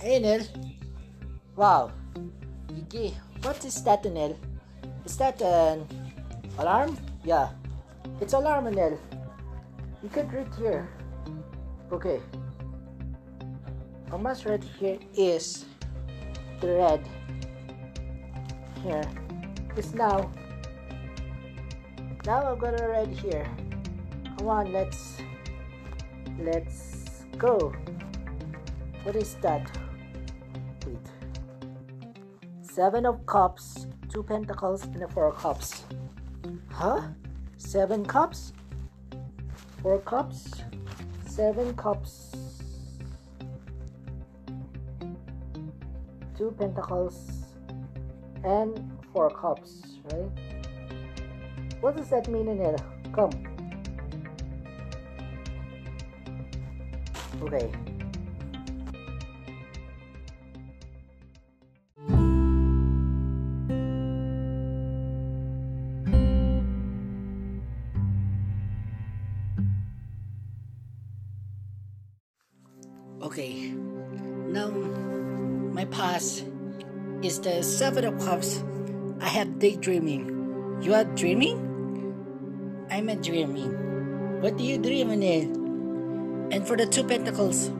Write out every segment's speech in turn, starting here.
Hey. Wow. You what is that, Nell? Is that an alarm? Yeah. It's alarm, Nell. You can read here. Okay. I must read here is the red. Here. It's now. Now I'm gonna read here. Come on, let's let's go. What is that? Seven of cups, two pentacles, and four of cups. Huh? Seven cups? Four cups? Seven cups. Two pentacles and four cups, right? What does that mean in it? Come. Okay. Is the Seven of Cups. I have daydreaming. You are dreaming? I'm a dreaming. What do you dream in? And for the two pentacles,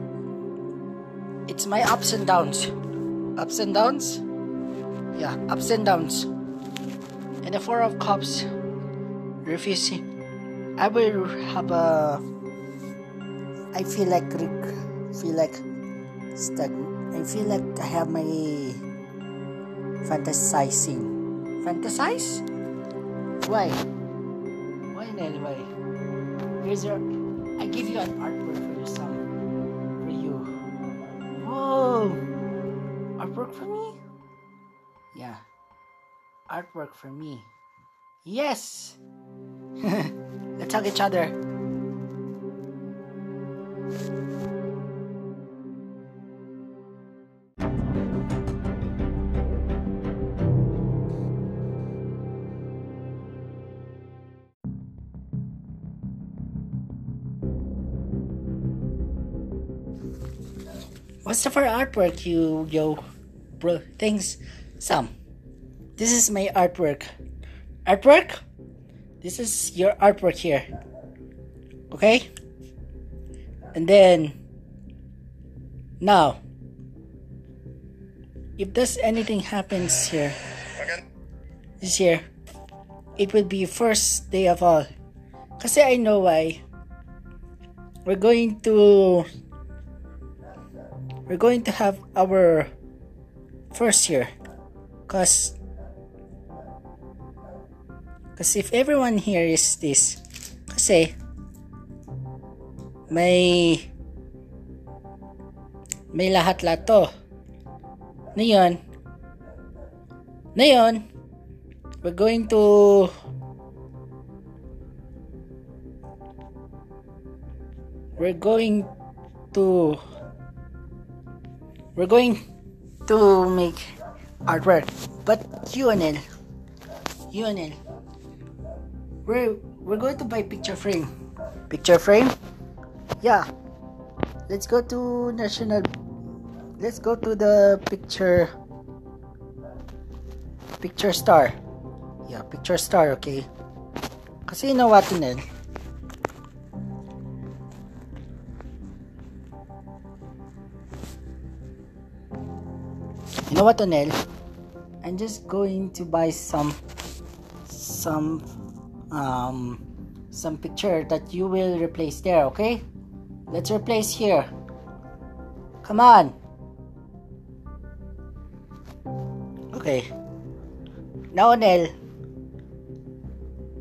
it's my ups and downs. Ups and downs? Yeah, ups and downs. And the four of cups, refusing. I will have a. I feel like feel like stuck. I feel like I have my fantasizing. Fantasize? Why? Why Nelly? Why? Here's your. I give you an artwork for your son. For you. Whoa! Artwork for me? Yeah. Artwork for me. Yes! Let's hug each other. What's the for artwork you yo bro things Sam? This is my artwork. Artwork? This is your artwork here. Okay? And then now if there's anything happens here this year it will be first day of all. Kasi I know why. We're going to we're going to have our first year. Because because if everyone here is this kasi eh, may may lahat-lahat to. Ngayon ngayon we're going to we're going to we're going to make artwork. But Onel, Onel, we're we're going to buy picture frame. Picture frame? Yeah. Let's go to national. Let's go to the picture. Picture star. Yeah, picture star. Okay. Kasi you know what, Nel? You know what, Onel? I'm just going to buy some some um some picture that you will replace there, okay? Let's replace here. Come on. Okay. Now, Onel,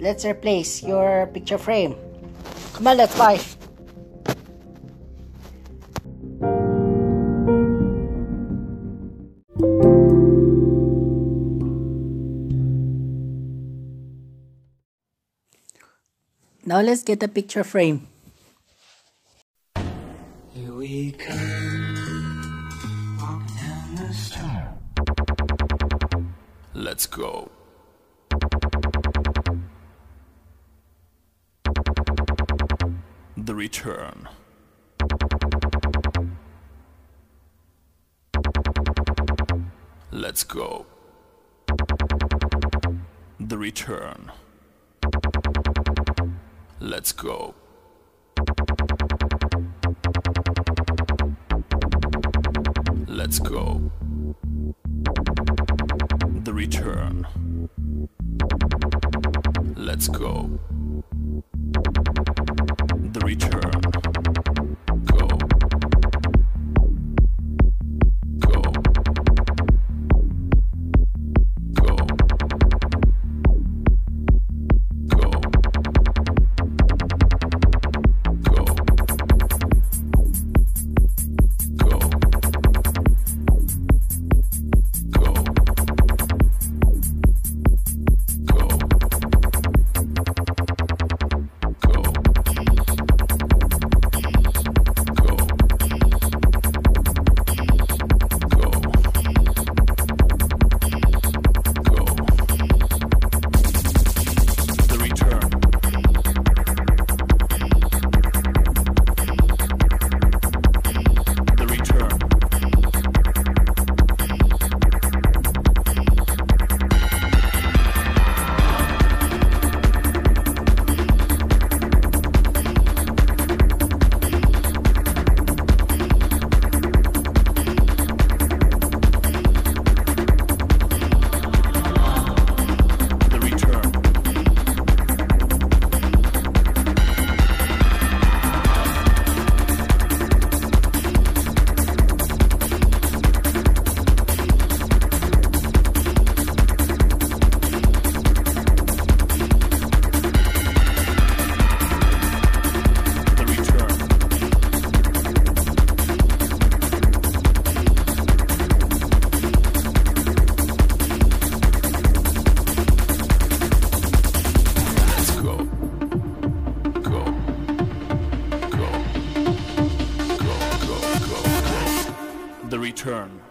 let's replace your picture frame. Come on, let's buy. Now let's get a picture frame. Here we come, walking down the. Let's go. The Return. Let's go. The return. Let's go. Let's go. The return. Let's go. Return.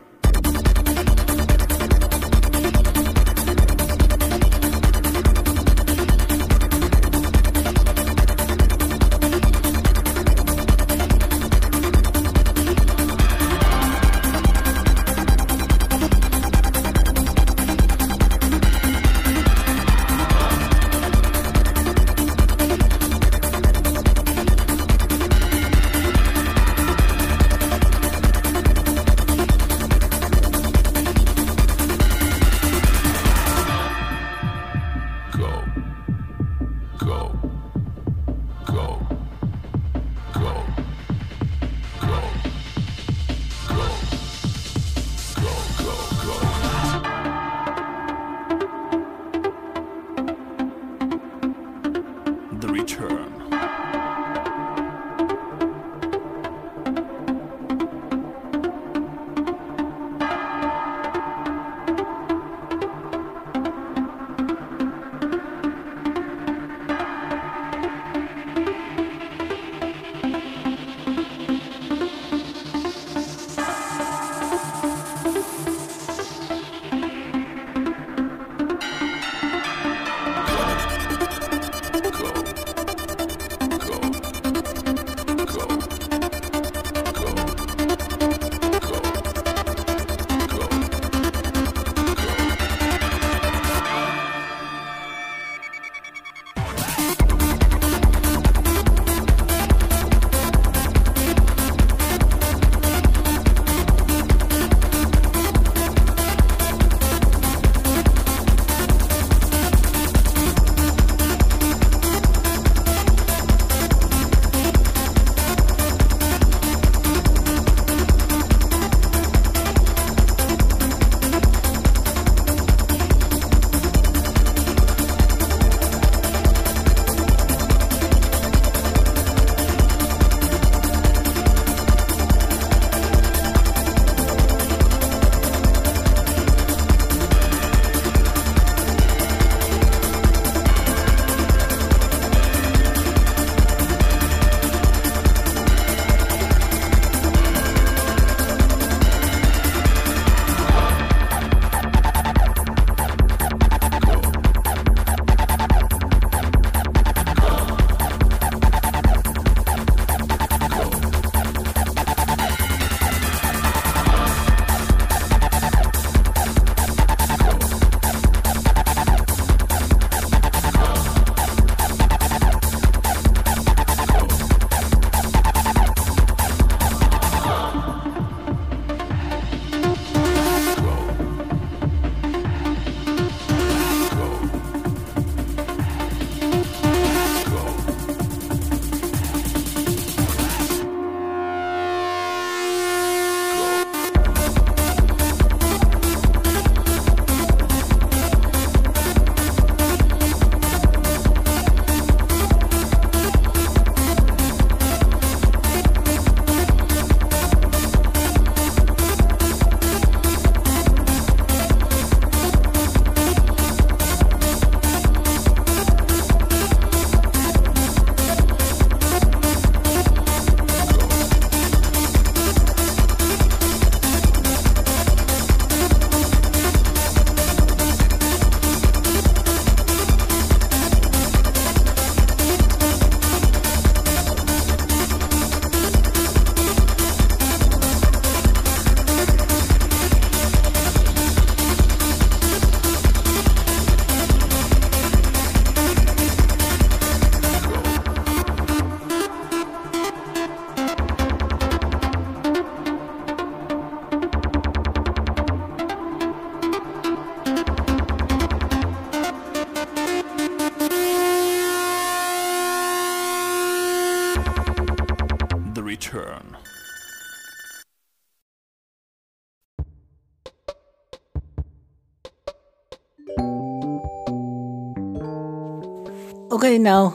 Okay, now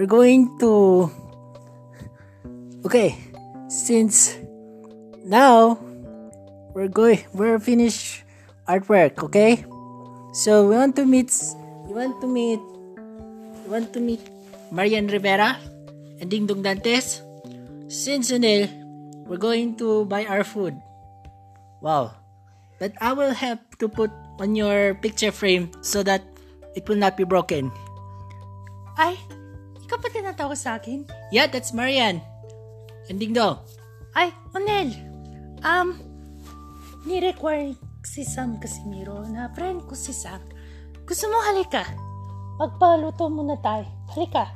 we're going to. Okay, since now we're going, we're finished artwork. Okay, so we want to meet. We want to meet. We want to meet Marian Rivera and Ding Dong Dantes. Since Sunil, we're going to buy our food. Wow. But I will have to put on your picture frame so that it will not be broken. Ay, ikaw pa tinatawag sa akin? Yeah, that's Marian. And Ding Dong. Ay, Onel. Um, ni-require si Sam Casimiro na friend ko si Sam. Gusto mo halika? Magpaluto muna tayo. Halika.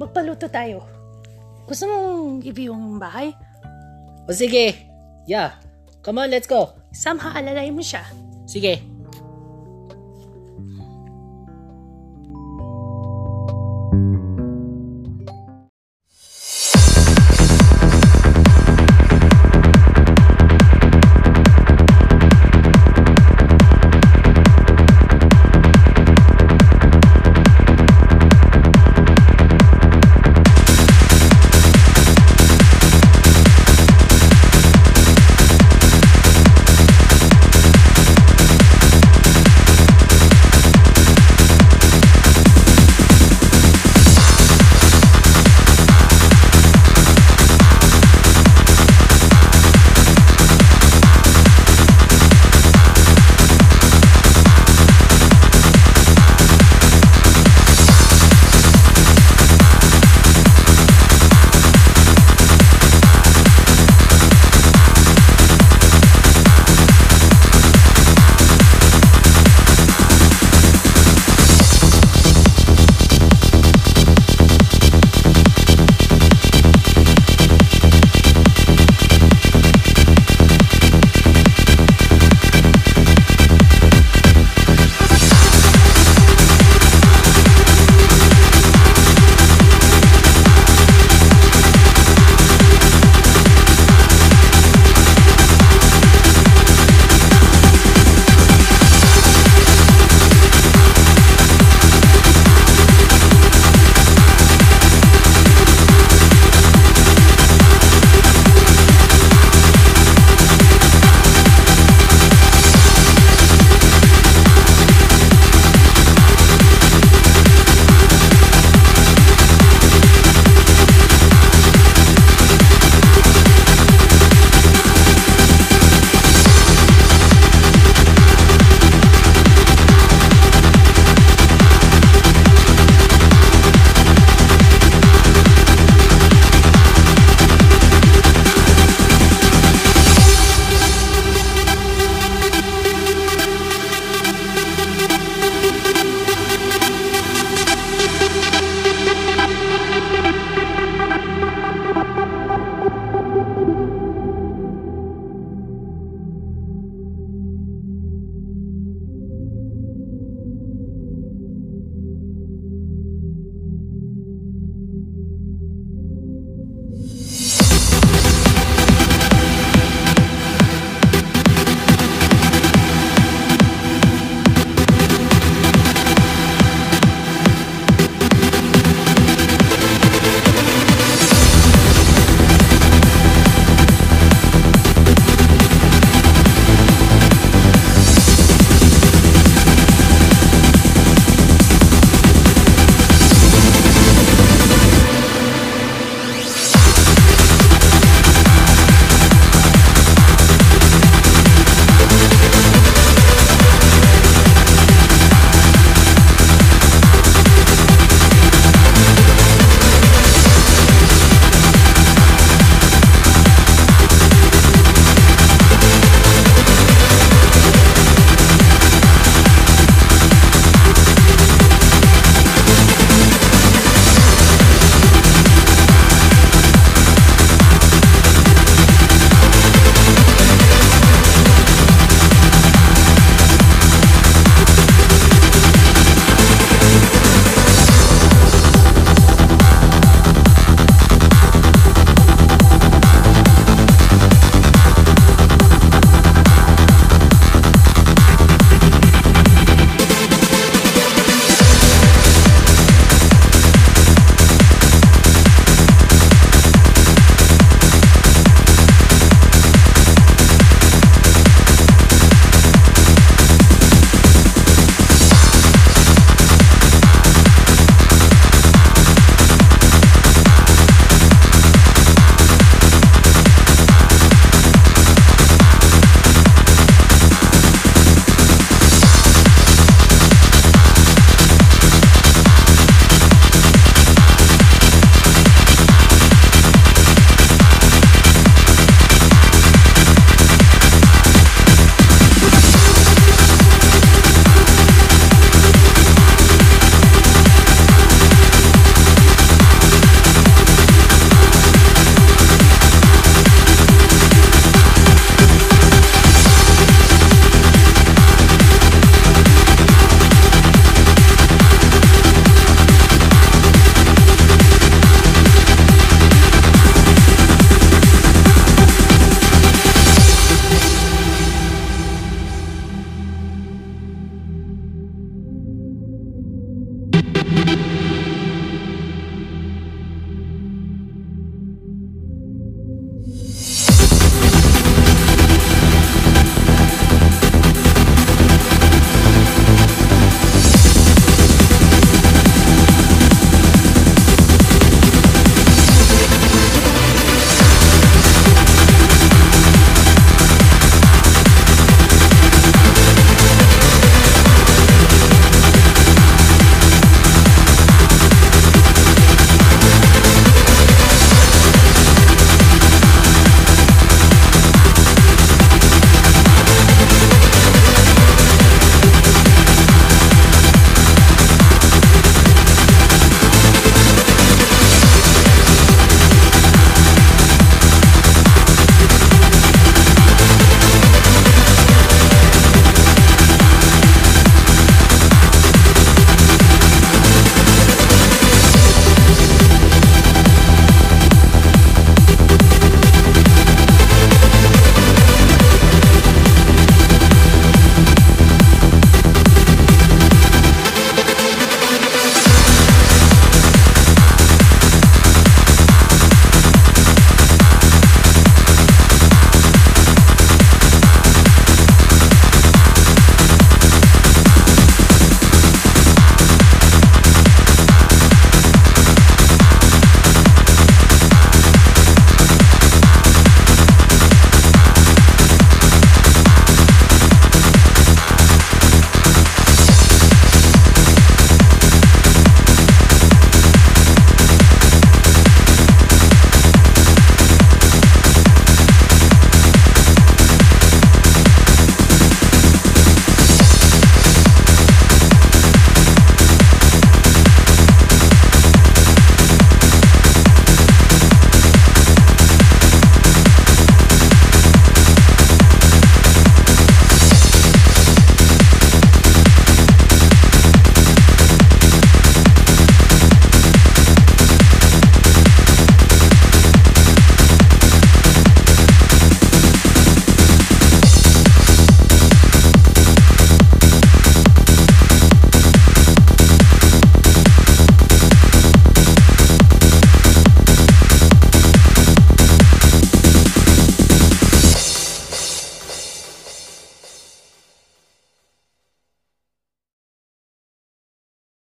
Magpaluto tayo. Gusto mong i-view ang bahay? O sige. Yeah. Come on, let's go. Sam, haalalay mo siya. Sige.